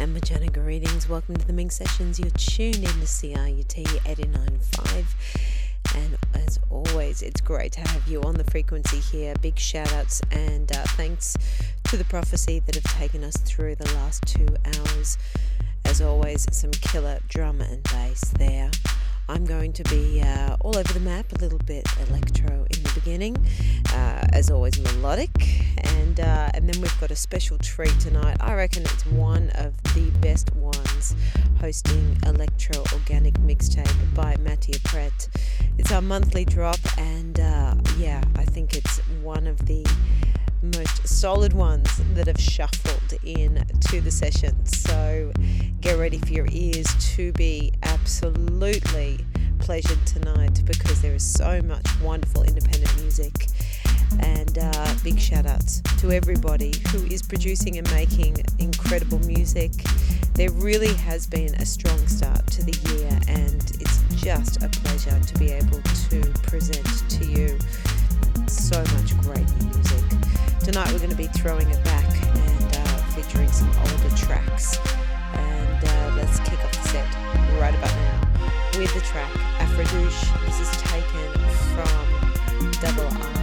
And Majana greetings. Welcome to the Minx Sessions. You're tuned in to CIUT 89.5. And as always, it's great to have you on the frequency here. Big shout outs and uh, thanks to the prophecy that have taken us through the last two hours. As always, some killer drum and bass there. I'm going to be uh, all over the map, a little bit electro in the beginning, uh, as always melodic, and uh, and then we've got a special treat tonight. I reckon it's one of the best ones, hosting Electro Organic Mixtape by Mattia Prete. It's our monthly drop, and uh, yeah, I think it's one of the most solid ones that have shuffled in to the session. So get ready for your ears to be absolutely pleasured tonight because there is so much wonderful independent music. And uh, big shout outs to everybody who is producing and making incredible music. There really has been a strong start to the year, and it's just a pleasure to be able to present to you so much great music. Tonight we're going to be throwing it back and uh, featuring some older tracks. And uh, let's kick off the set right about now with the track Afrodeutsche. This is taken from Double R.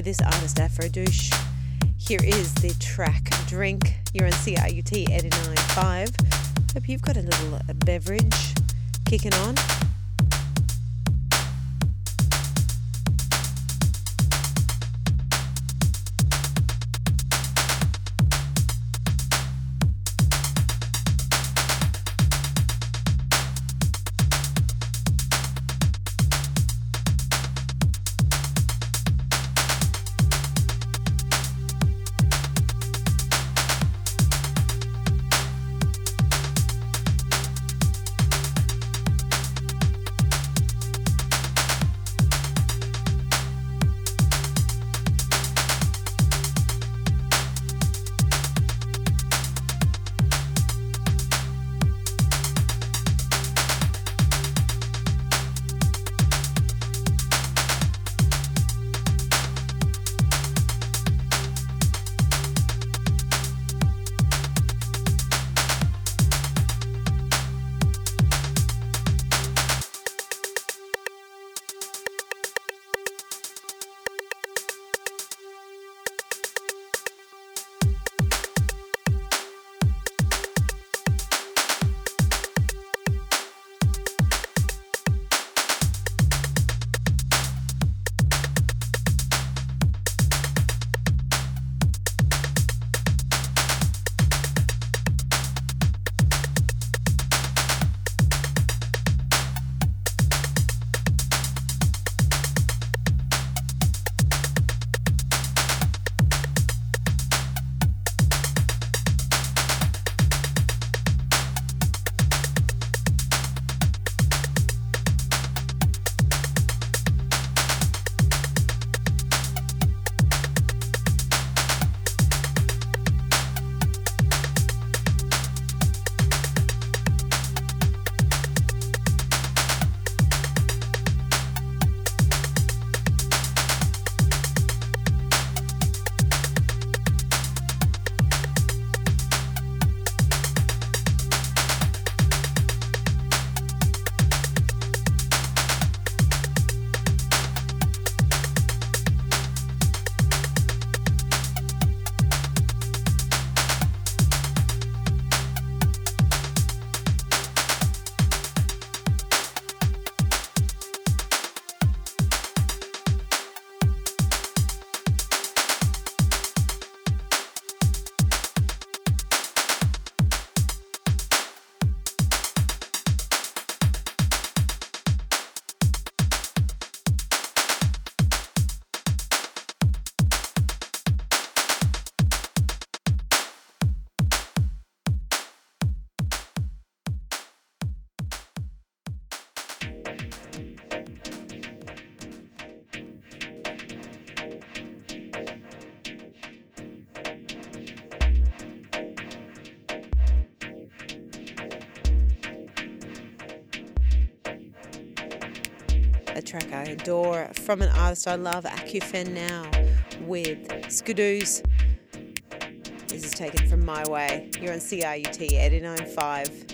with this artist Afrodeutsche. Here is the track Drink. You're on CIUT 89.5. Hope you've got a little uh, beverage kicking on. Track I adore from an artist I love, Akufen Now, with Skidoos. This is taken from My Way. You're on CIUT 89.5.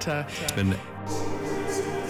the next. Another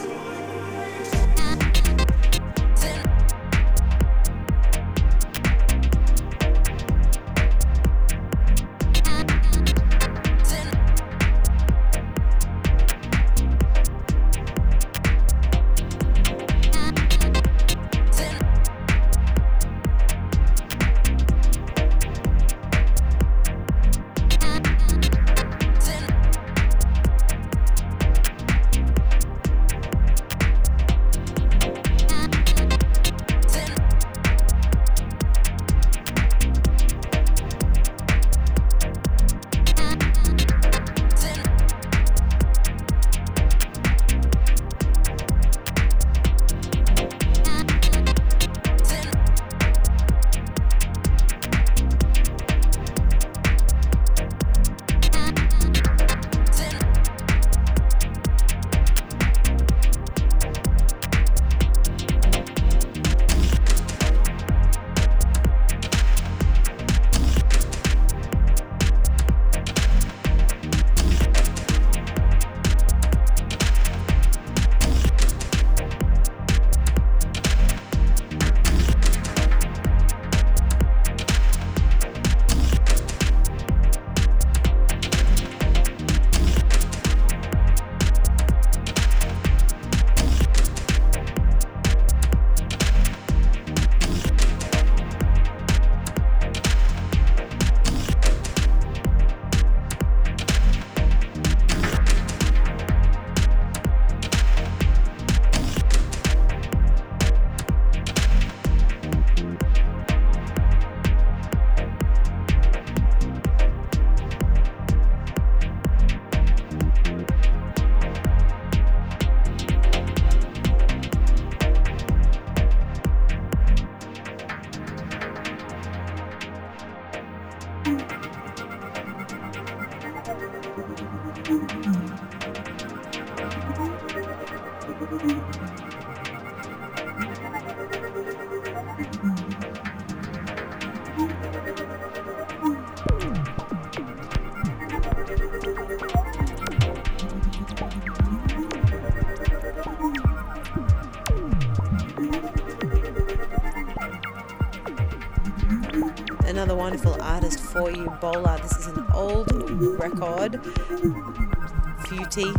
Bola. This is an old record. Futi,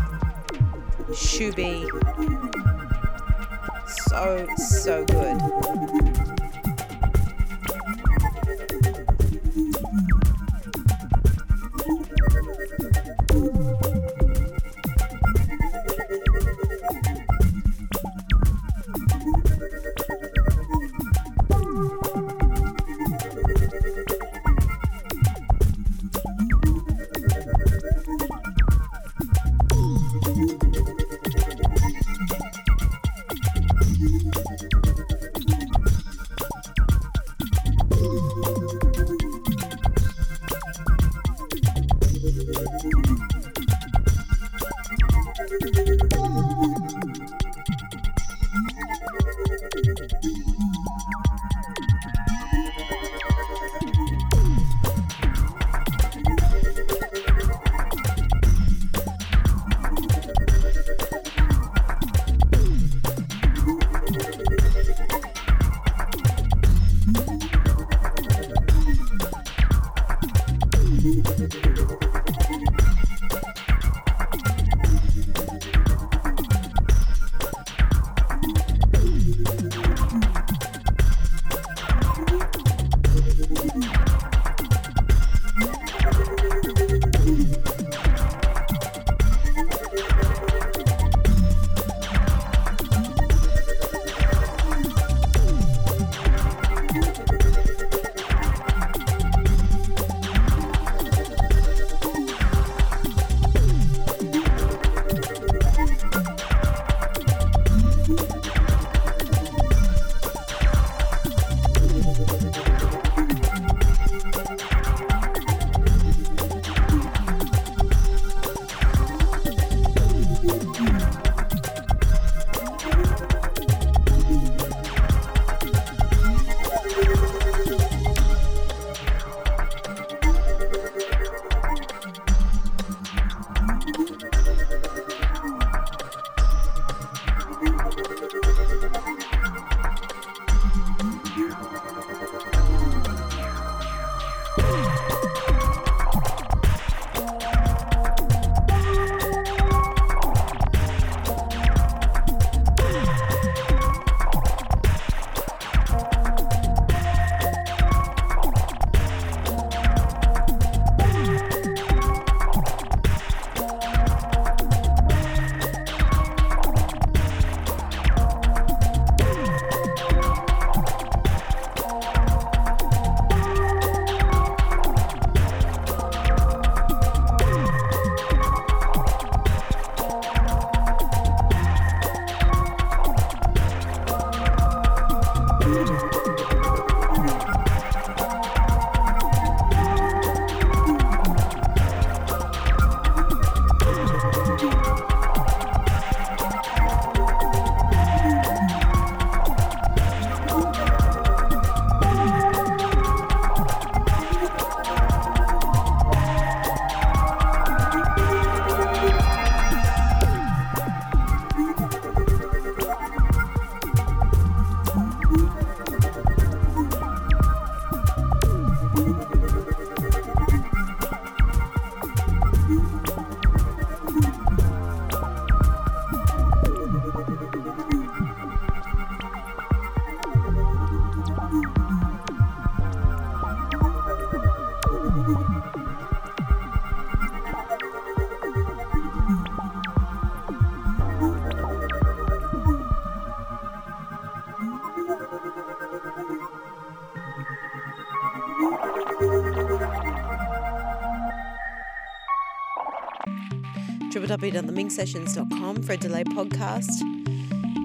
www.theminxsessions.com for a delayed podcast.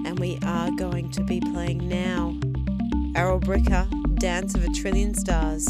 And we are going to be playing now Aril Brikha, Dance of a Trillion Stars.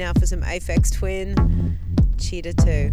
Now for some Aphex Twin. Cheetah 2.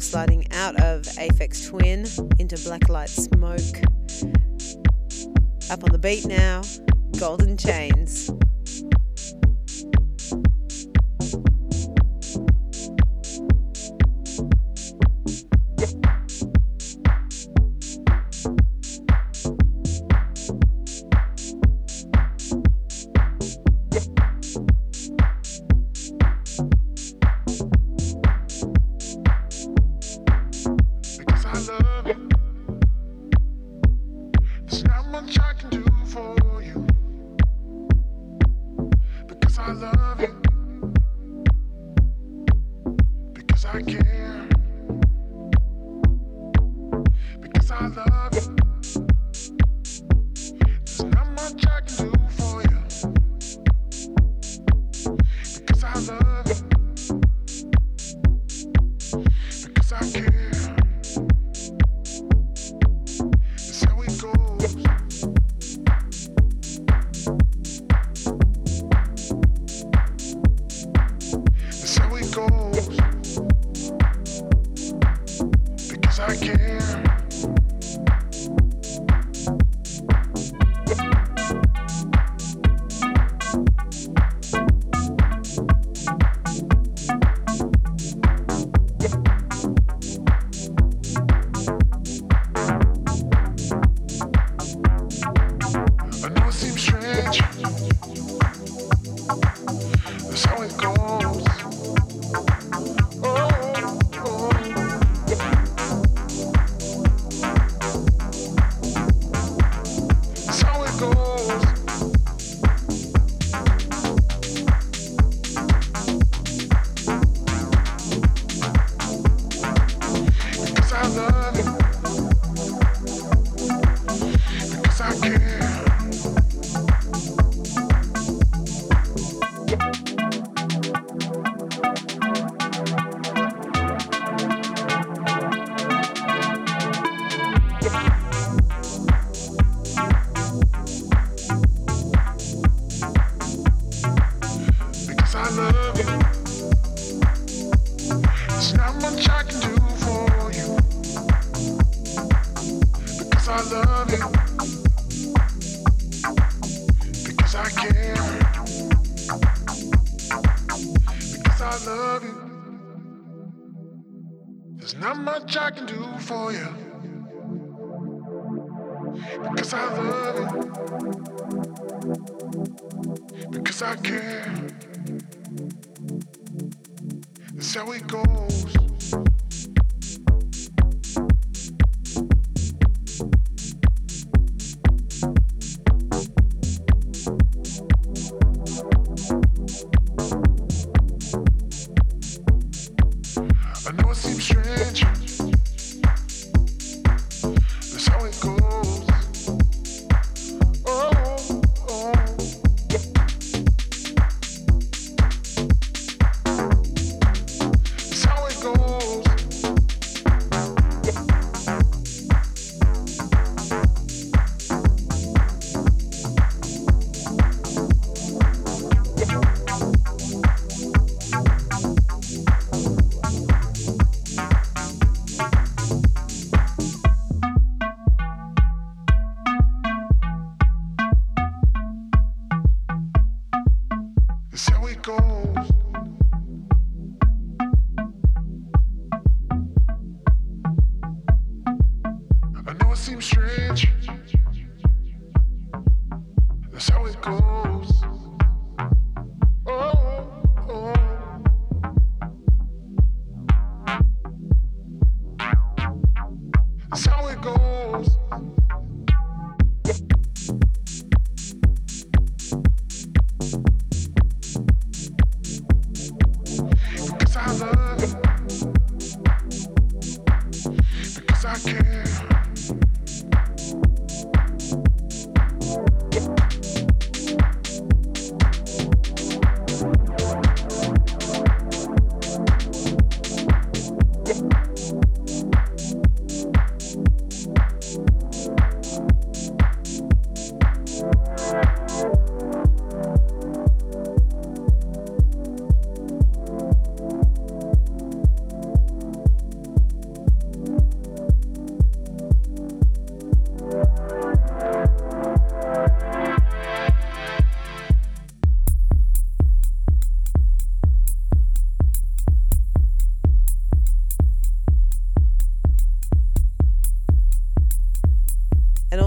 Course, sliding out of Aphex Twin into Blacklight Smoke. Up on the beat now, Golden Chains. I. That's how it goes.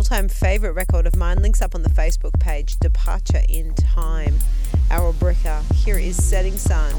All time favourite record of mine. Links up on the Facebook page Deeparture in Time. Aril Brikha. Here is Setting Sun.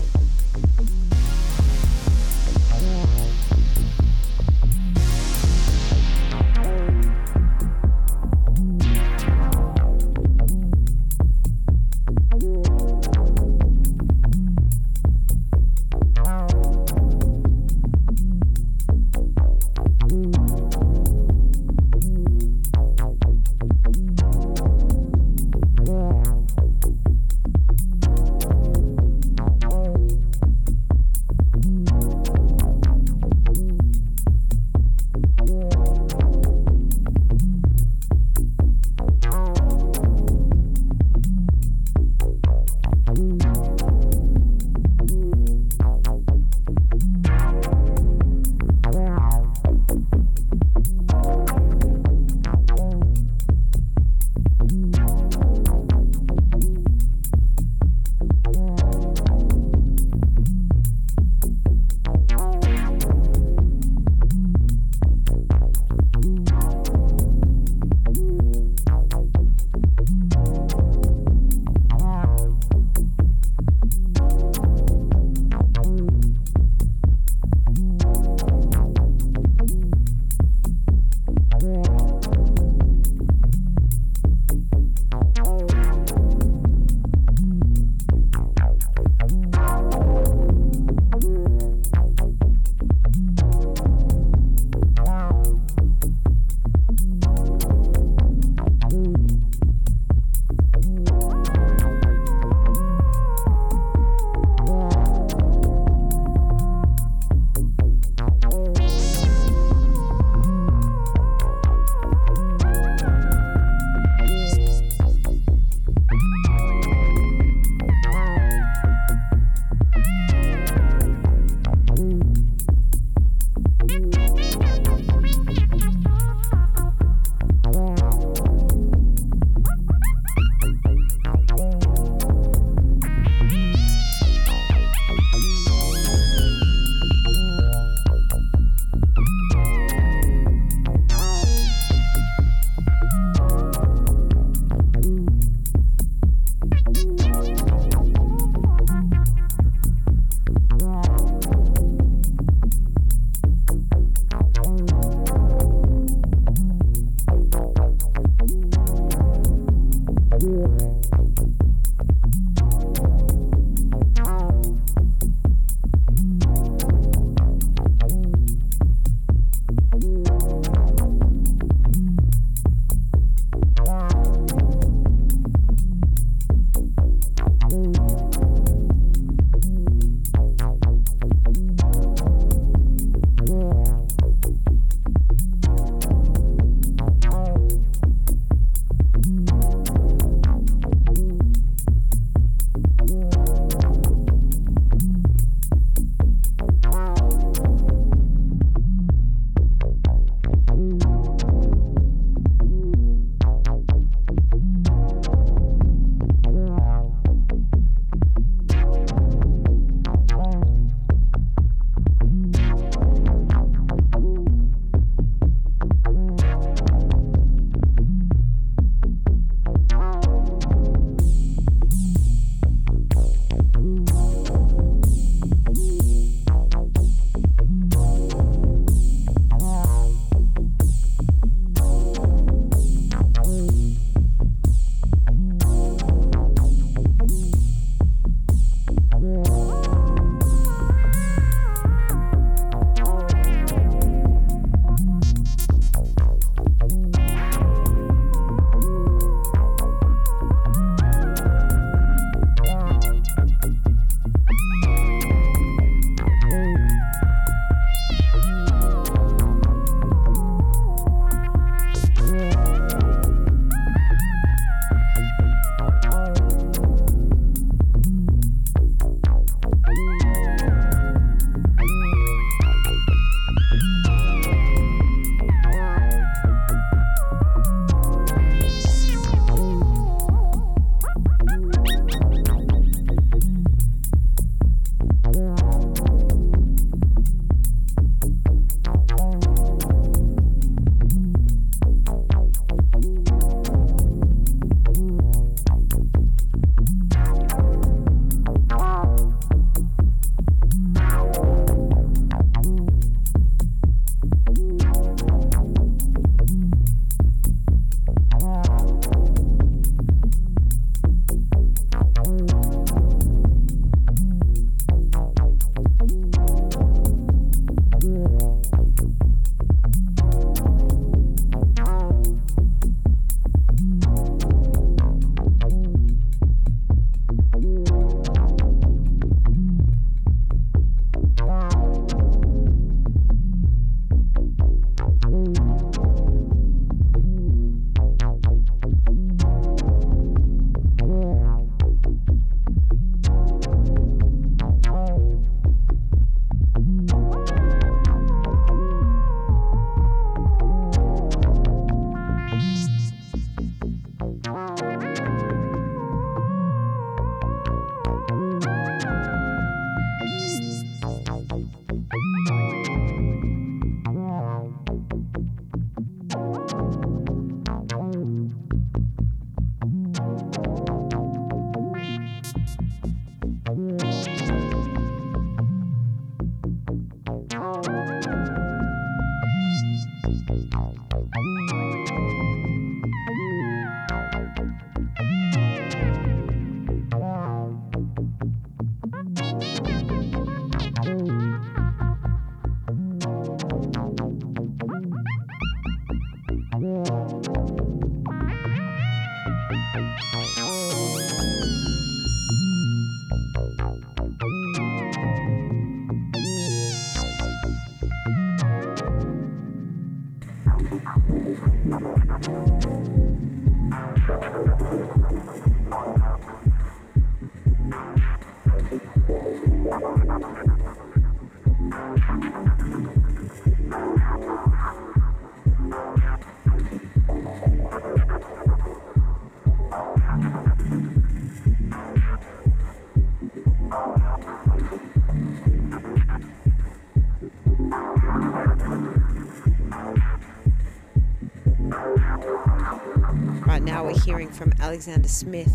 Alexander Smith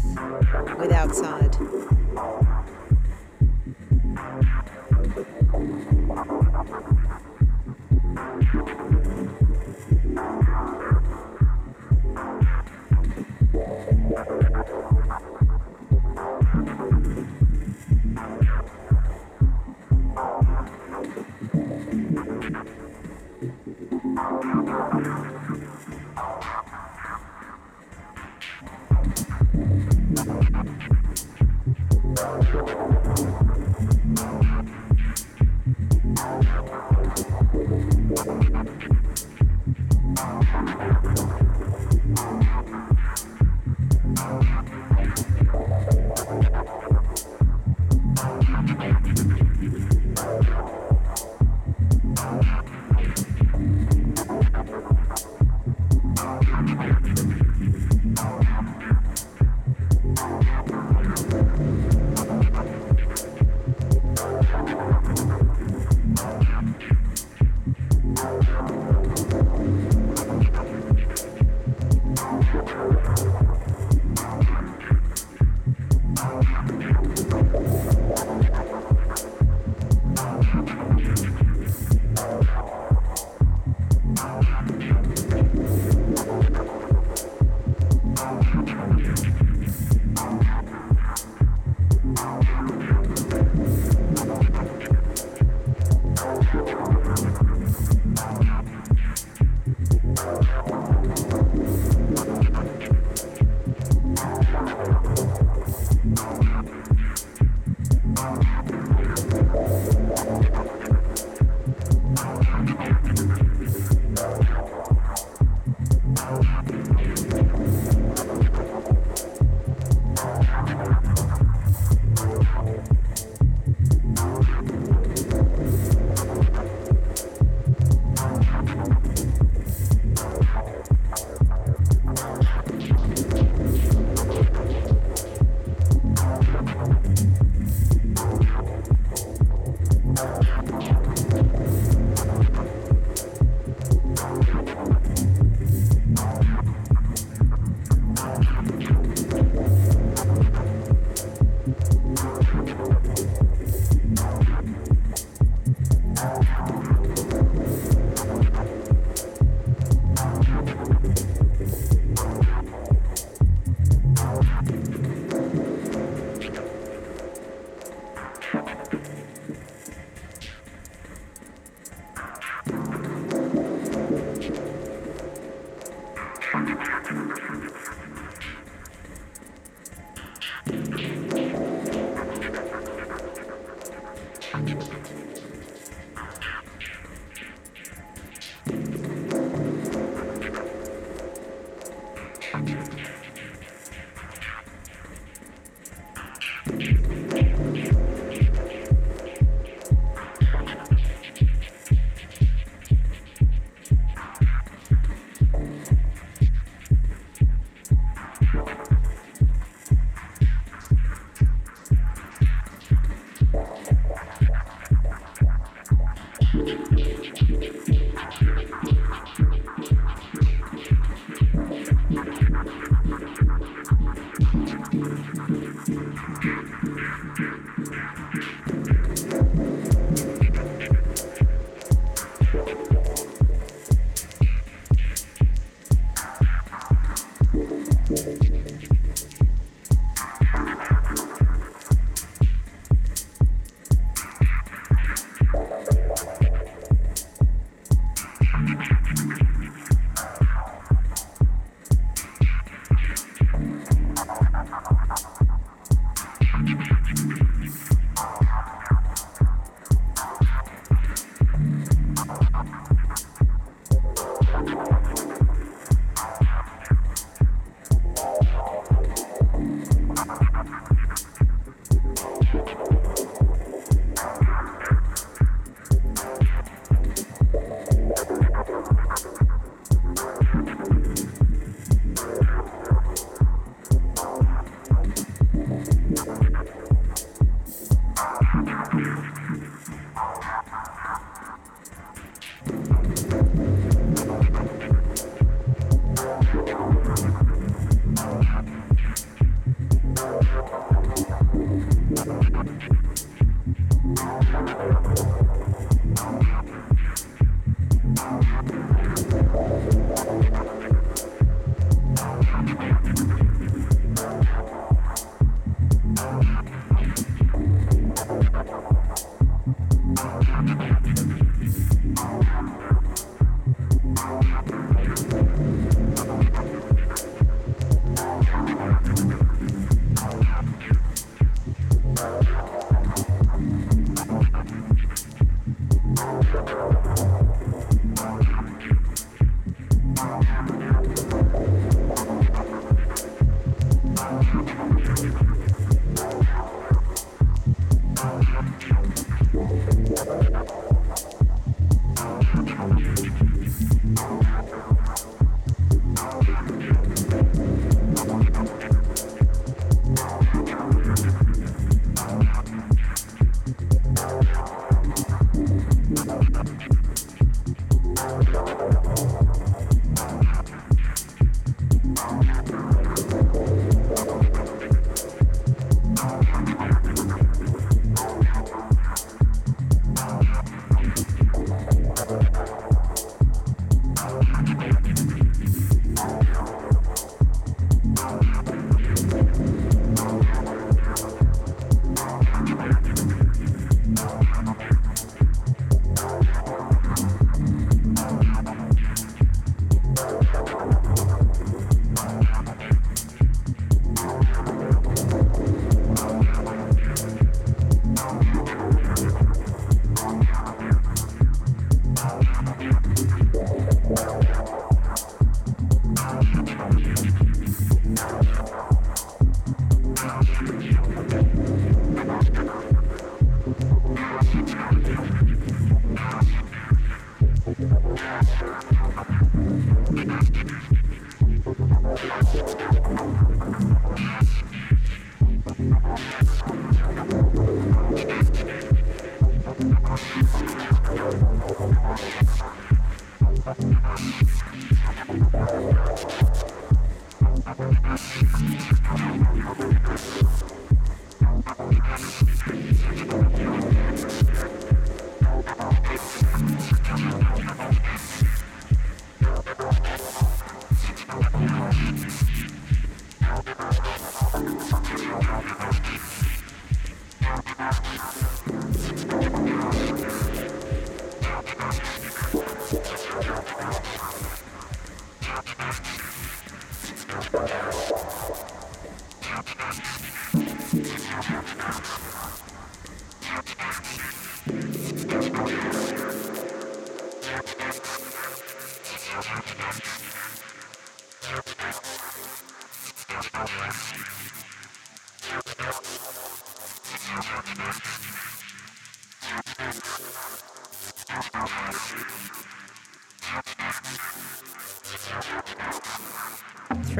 with Outside.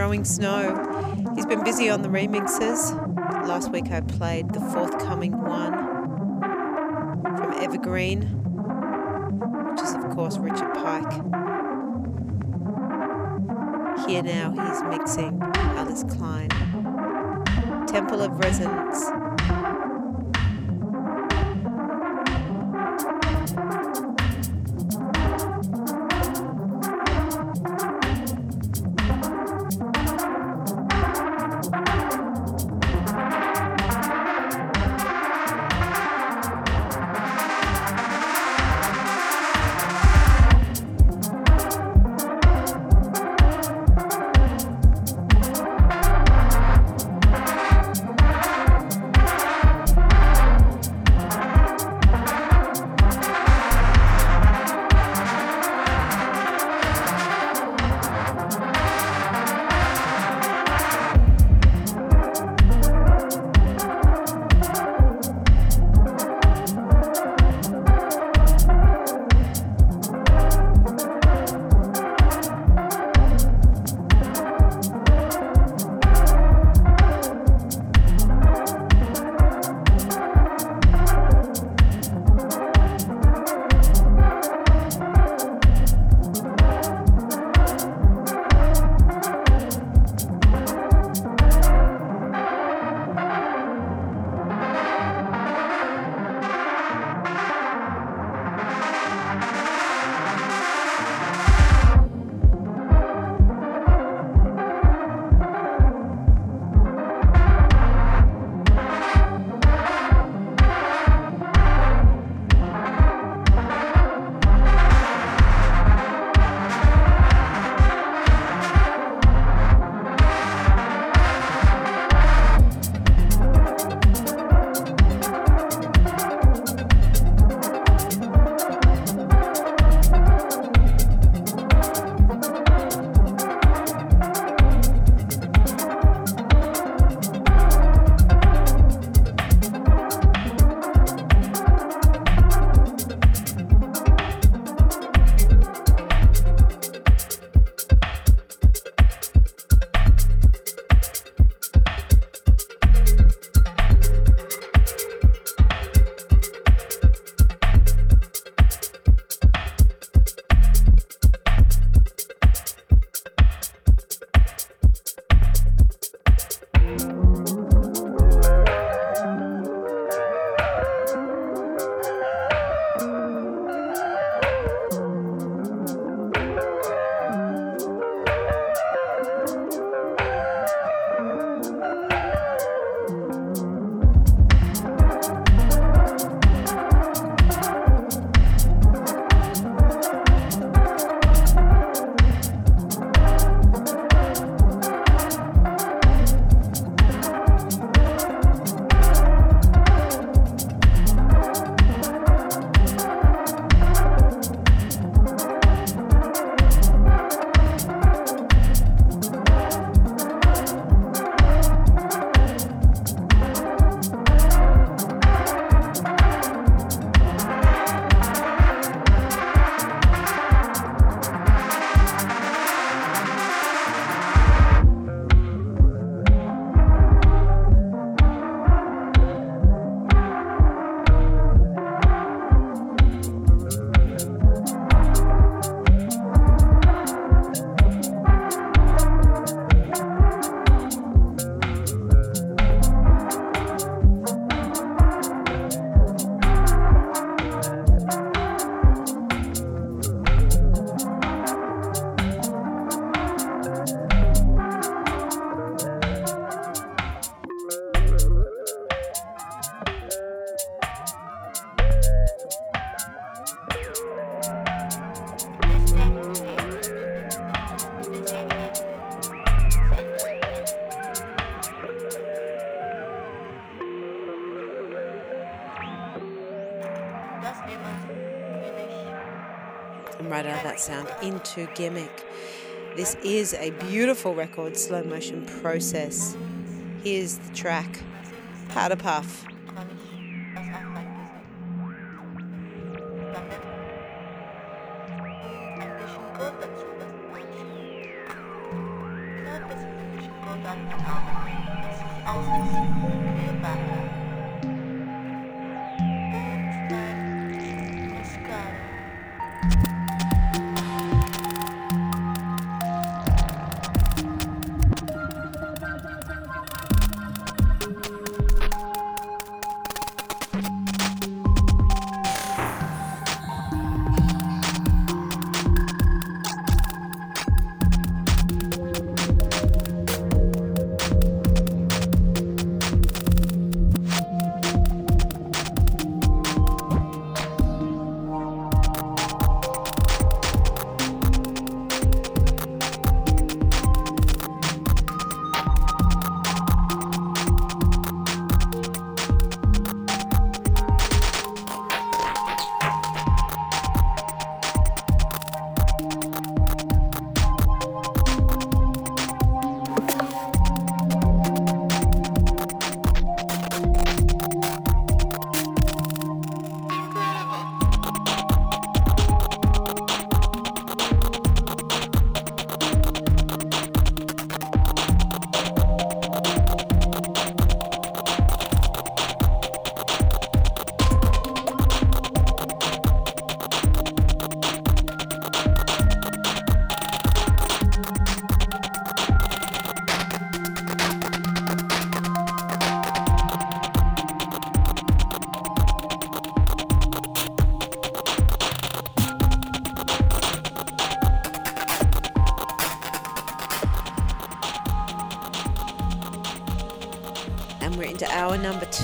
Throwing Snow. He's been busy on the remixes. Last week I played the forthcoming one from Evergreen, which is, of course, Richard Pike. Here now he's mixing Alex Klein. Temple of Resonance. That sound into Gimmik. This is a beautiful record, slow motion process. Here's the track, Powder Puff.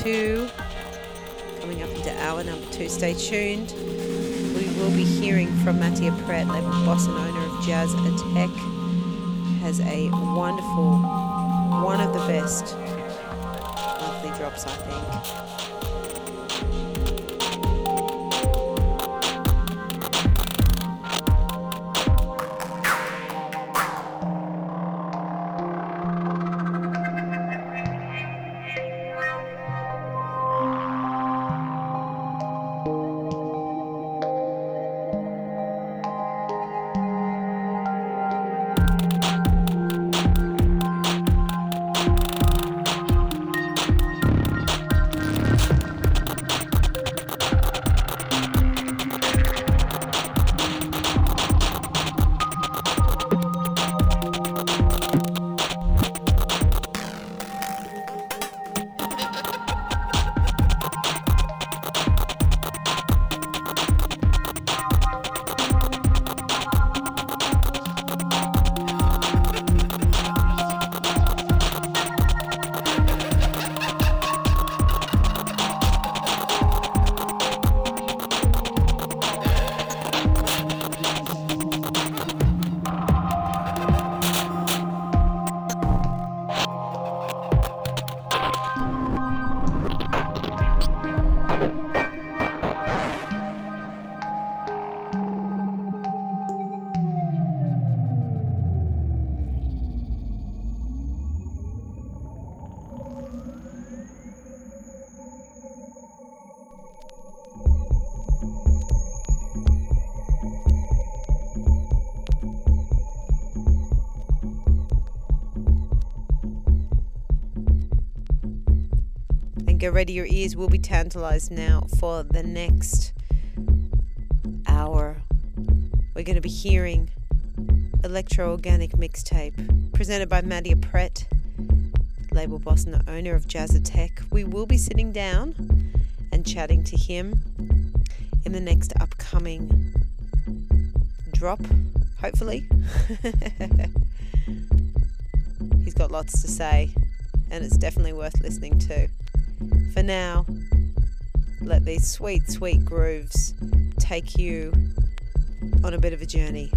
Two. Get ready, your ears will be tantalized now for the next hour. We're going to be hearing Electrorganic Mixtape presented by Mattia Prete, label boss and the owner of Jazzatech. We will be sitting down and chatting to him in the next upcoming drop, hopefully. He's got lots to say, and it's definitely worth listening to. For now, let these sweet, sweet grooves take you on a bit of a journey.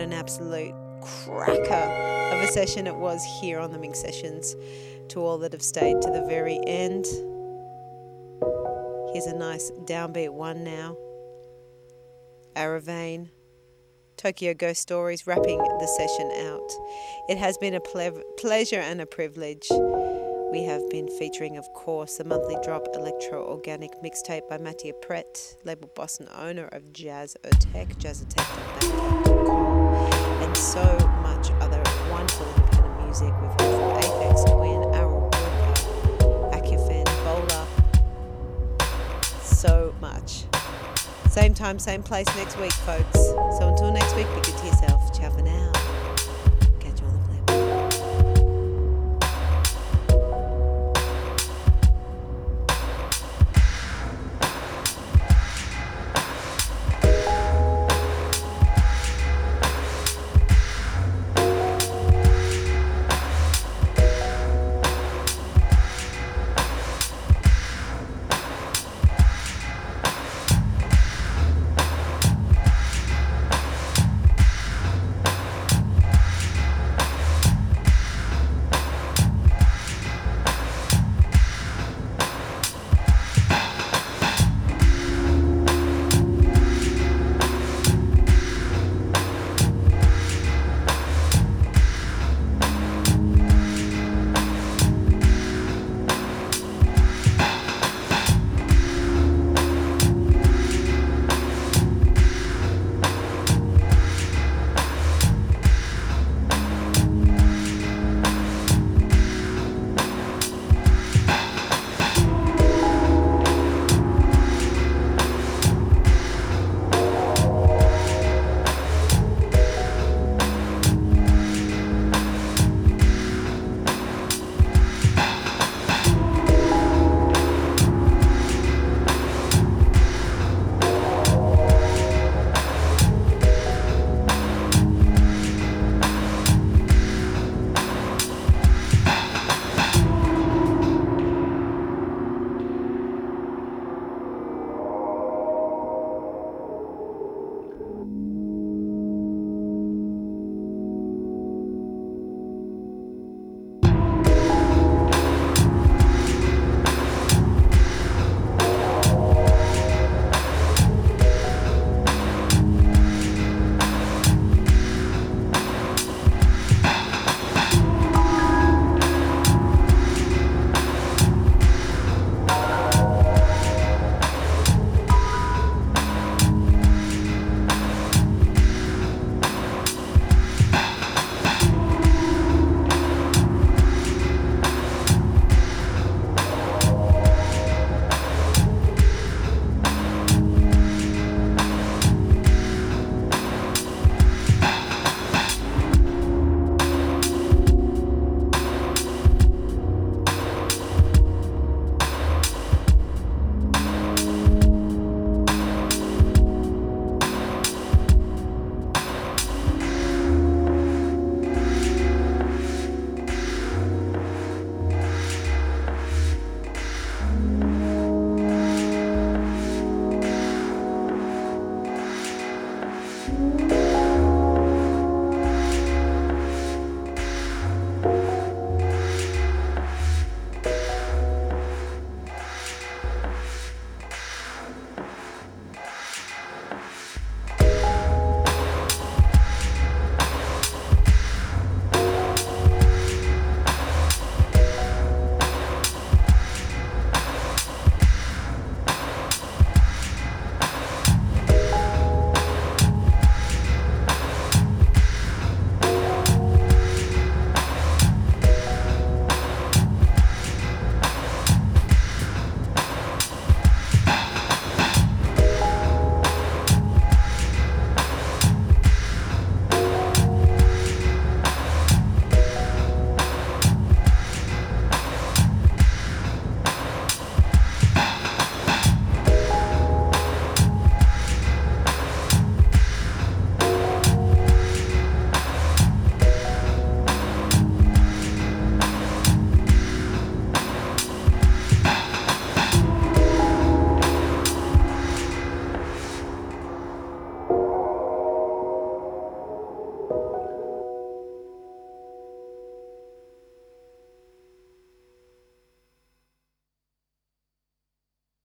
What an absolute cracker of a session it was here on the Minx Sessions. To all that have stayed to the very end, here's a nice downbeat one now. Arovane, Tokyo Ghost Stories, wrapping the session out. It has been a ple- pleasure and a privilege. We have been featuring, of course, the monthly drop Electrorganic mixtape by Mattia Prete, label boss and owner of Jazz Otech, jazzotech.com and so much other wonderful independent music. We've heard from Aphex Twin, Arrow Walker, Akufen, Bola, so much. Same time, same place next week, folks. So until next week, be good to yourself.